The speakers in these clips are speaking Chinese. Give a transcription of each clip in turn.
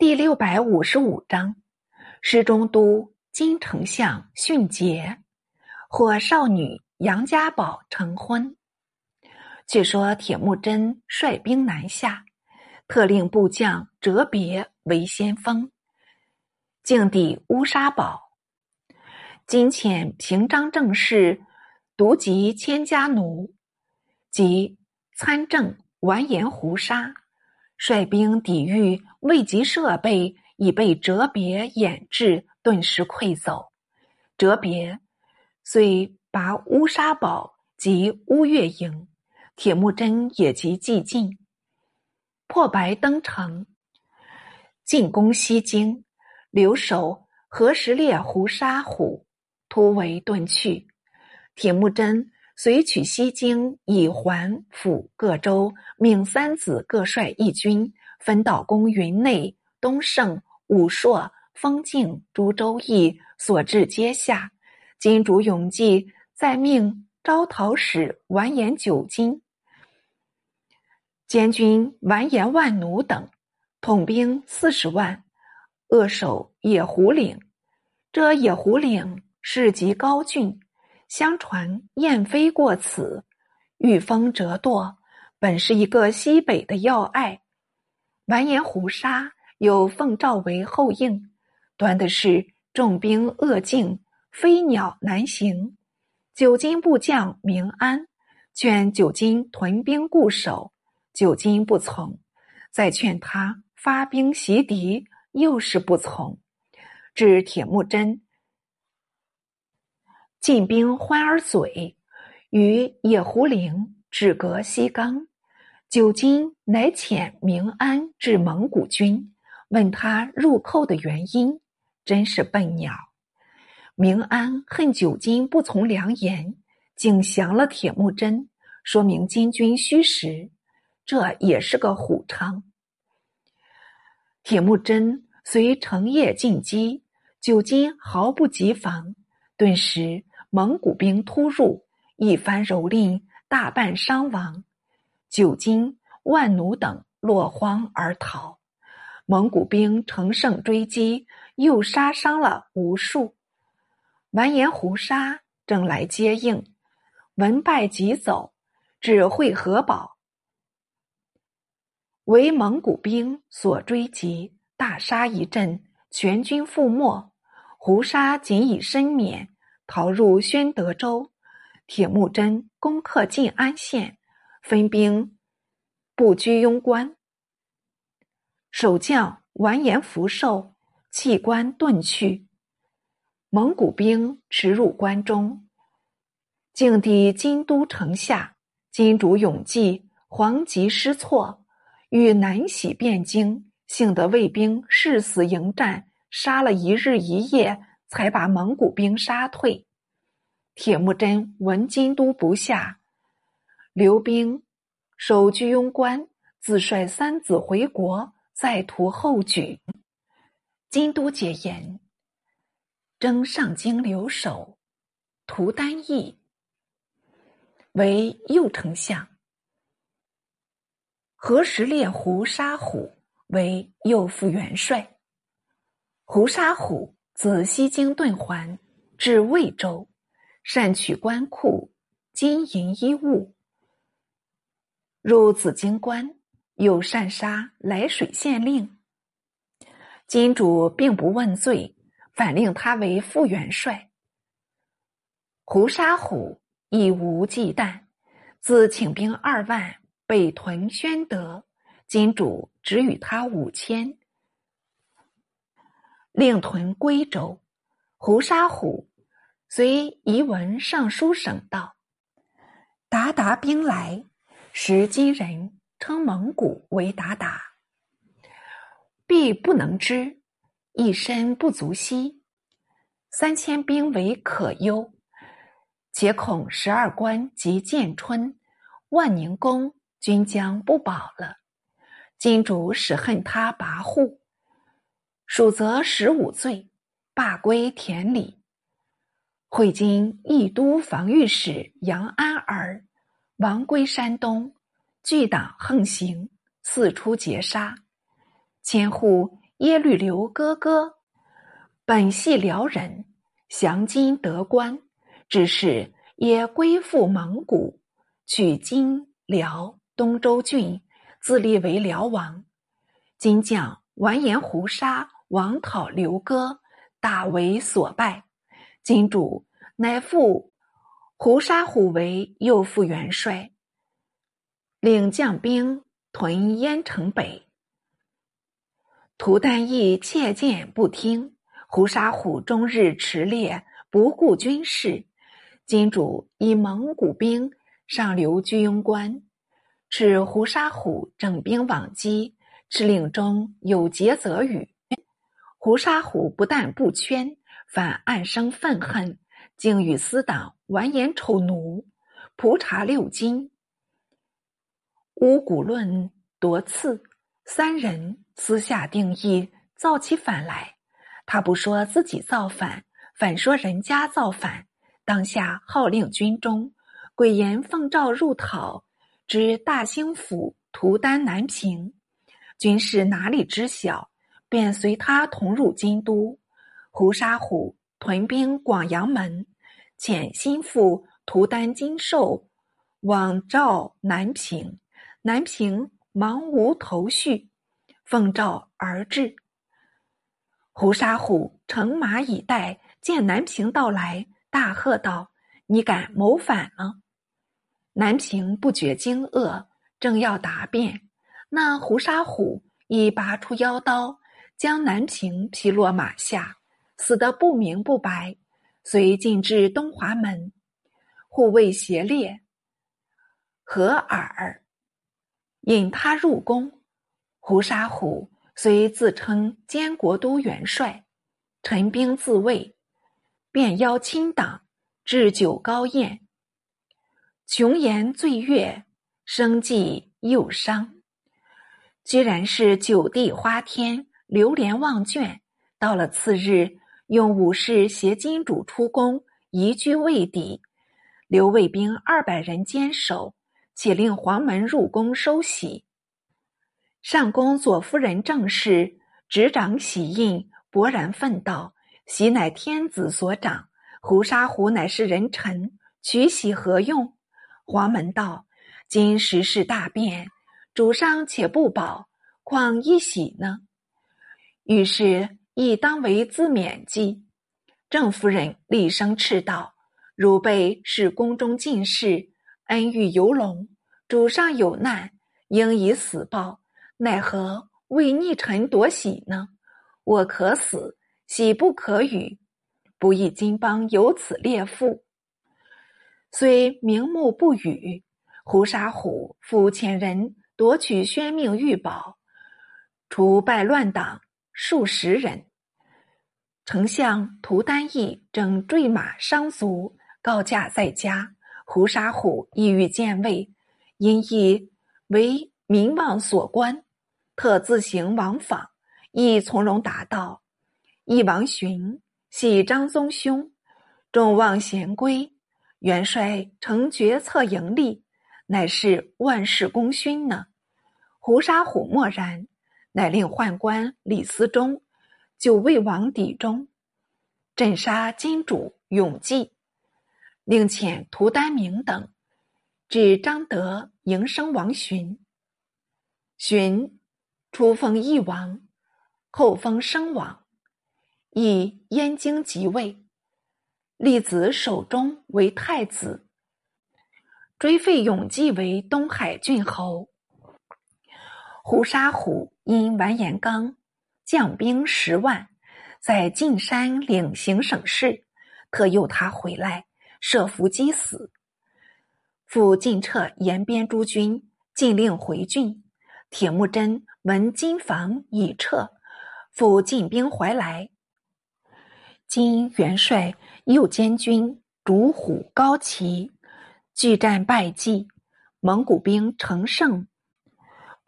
第六百五十五章，诗中都金丞相训捷，或少女杨家宝成婚。据说铁木真率兵南下，特令部将哲别为先锋，境抵乌沙堡。今遣平章政事独及千家奴及参政完颜胡沙，率兵抵御，未及设备，已被哲别掩制，顿时溃走。哲别遂拔乌沙堡及乌月营。铁木真也即寂进，破白登城，进攻西京，留守何时烈胡沙虎突围遁去。铁木真随取西京，以环府各州，命三子各率一军，分道攻云内、东胜、武朔、丰境诸州邑，所至皆下。金主永济再命招讨使完颜九斤。监军完颜万奴等统兵四十万，扼守野狐岭。这野狐岭是极高峻，相传燕飞过此，遇风折堕，本是一个西北的要隘。完颜胡沙有奉诏为后应，端的是重兵扼境，飞鸟难行。九金部将明安劝九金屯兵固守。久金不从，再劝他发兵袭敌，又是不从。至铁木真进兵欢儿嘴，与野狐岭只隔西冈。久金乃遣明安至蒙古军，问他入寇的原因，真是笨鸟。明安恨久金不从良言，竟降了铁木真，说明金军虚实。这也是个虎昌。铁木真随成夜进击，久金毫不及防，顿时蒙古兵突入，一番蹂躏，大半伤亡。久金、万奴等落荒而逃。蒙古兵乘胜追击，又杀伤了无数。完颜胡沙正来接应，闻败即走，至会合堡。为蒙古兵所追击，大杀一阵，全军覆没。胡沙仅以身免，逃入宣德州。铁木真攻克晋安县，分兵布居庸关。守将完颜福寿弃关遁去，蒙古兵驰入关中，境地金都城下。金主永济惶急失措。与南喜汴京，幸得卫兵誓死迎战，杀了一日一夜，才把蒙古兵杀退。铁木真闻京都不下，留兵守居庸关，自率三子回国，再图后举。京都解严，征上京留守，图丹义为右丞相。何时列胡沙虎为右副元帅。胡沙虎自西京遁还，至魏州，善取官库、金银衣物。入紫荆关，又擅杀涞水县令。金主并不问罪，反令他为副元帅。胡沙虎亦无忌惮，自请兵二万。北屯宣德，金主只与他五千，令屯归州。胡沙虎随遗文上书省道：“鞑靼兵来，时金人称蒙古为鞑靼，必不能知，一身不足惜。三千兵为可忧，且恐十二关及建春、万宁宫。”均将不保了。金主使恨他跋扈，属则十五罪，罢归田里。会经义都防御使杨安儿，亡归山东。巨党横行，四出劫杀，千户耶律刘哥哥，本系辽人，降金得官，只是也归附蒙古，取金辽东州郡，自立为辽王。金将完颜胡沙王讨刘哥，大为所败。金主乃复胡沙虎为右副元帅，领将兵屯燕城北。涂丹义切谏不听，胡沙虎终日持猎，不顾军事。金主以蒙古兵上留居庸关，斥胡沙虎整兵往击。敕令中有节则语，胡沙虎不但不圈，反暗生愤恨，竟与私党完颜丑奴蒲查六金、乌古论夺次三人私下定义造起反来。他不说自己造反，反说人家造反。当下号令军中，鬼言奉诏入讨，知大兴府图丹南平。军士哪里知晓，便随他同入京都。胡沙虎屯兵广阳门，遣心腹图丹金寿往召南平。南平忙无头绪，奉诏而至。胡沙虎乘马以待，见南平到来，大喝道：“你敢谋反吗！”南平不觉惊愕，正要答辩。那胡沙虎已拔出腰刀，将南平劈落马下，死得不明不白。遂进至东华门，护卫协列合耳，引他入宫。胡沙虎虽自称监国都元帅，陈兵自卫，便邀亲党置酒高宴，穷言醉月，生计又伤。居然是九地花天，流连忘倦。到了次日，用武士携金主出宫，移居魏邸，留卫兵二百人坚守，且令黄门入宫收喜。上宫左夫人正氏执掌喜印，勃然愤道：“喜乃天子所掌，胡沙虎乃是人臣，取喜何用？”黄门道：“今时势大变。”主上且不保，况一喜呢？于是亦当为自免计。郑夫人厉声斥道：“汝辈是宫中进士，恩遇游龙，主上有难，应以死报。奈何为逆臣夺喜呢？我可死，喜不可与，不义金邦有此列父。虽明目不语，胡沙虎复遣人。”夺取宣命玉宝，除败乱党数十人。丞相涂丹义正坠马伤足，告假在家。胡沙虎意欲见魏，因亦为民望所关，特自行往访。亦从容答道：“义王寻系张宗兄，众望贤归。元帅成决策盈利，乃是万世功勋呢。”胡沙虎默然，乃令宦官李思忠就魏王邸中镇杀金主永济，另遣涂丹明等至张德迎生王寻。寻初封义王，后封生王，以燕京即位，立子守忠为太子，追废永济为东海郡侯。胡沙虎因完颜刚将兵十万，在晋山领行省事，特诱他回来，设伏击死。复进撤延边诸军，禁令回郡。铁木真闻金防已撤，复进兵怀来。金元帅右监军主虎高齐，拒战败绩，蒙古兵乘胜。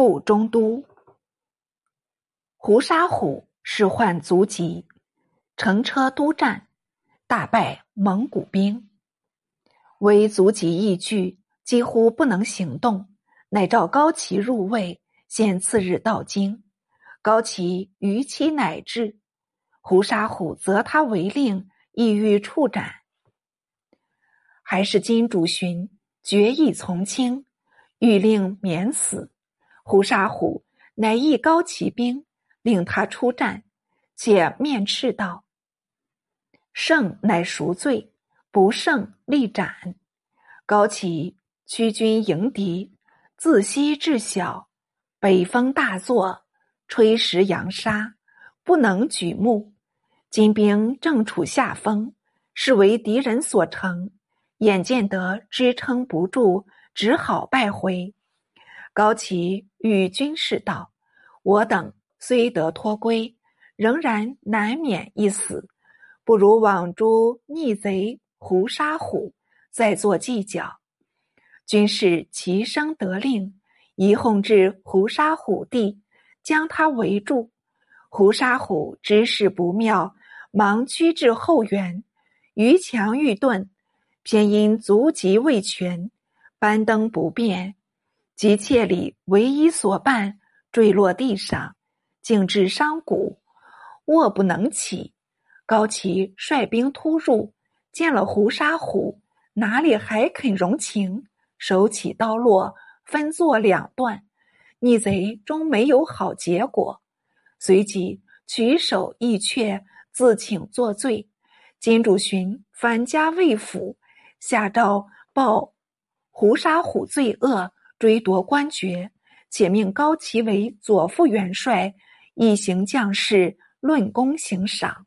部中都，胡沙虎是患卒疾，乘车督战，大败蒙古兵。为卒疾易惧，几乎不能行动，乃召高齐入魏，先次日到京。高齐于其乃至，胡沙虎责他违令，意欲处斩。还是金主寻决意从轻，欲令免死。胡沙虎乃一高骑兵，令他出战，且面斥道：“胜乃赎罪，不胜立斩。”高齐驱军迎敌，自西至晓，北风大作。吹石扬沙，不能举目。金兵正处下风，是为敌人所乘。眼见得支撑不住，只好败回。高齐与军士道：“我等虽得脱归，仍然难免一死，不如往诛逆贼胡沙虎，再做计较。”军士齐声得令，一哄至胡沙虎地。将他围住，胡沙虎知事不妙，忙趋至后园，逾墙欲遁，偏因足疾未全，搬登不便，急切里唯一所伴坠落地上，竟致伤骨，卧不能起。高齐率兵突入，见了胡沙虎，哪里还肯容情？手起刀落，分作两段。逆贼终没有好结果，随即取首义阙，自请作罪。金主寻返家未府，下诏报胡沙虎罪恶，追夺官爵，且命高齐为左副元帅，一行将士论功行赏。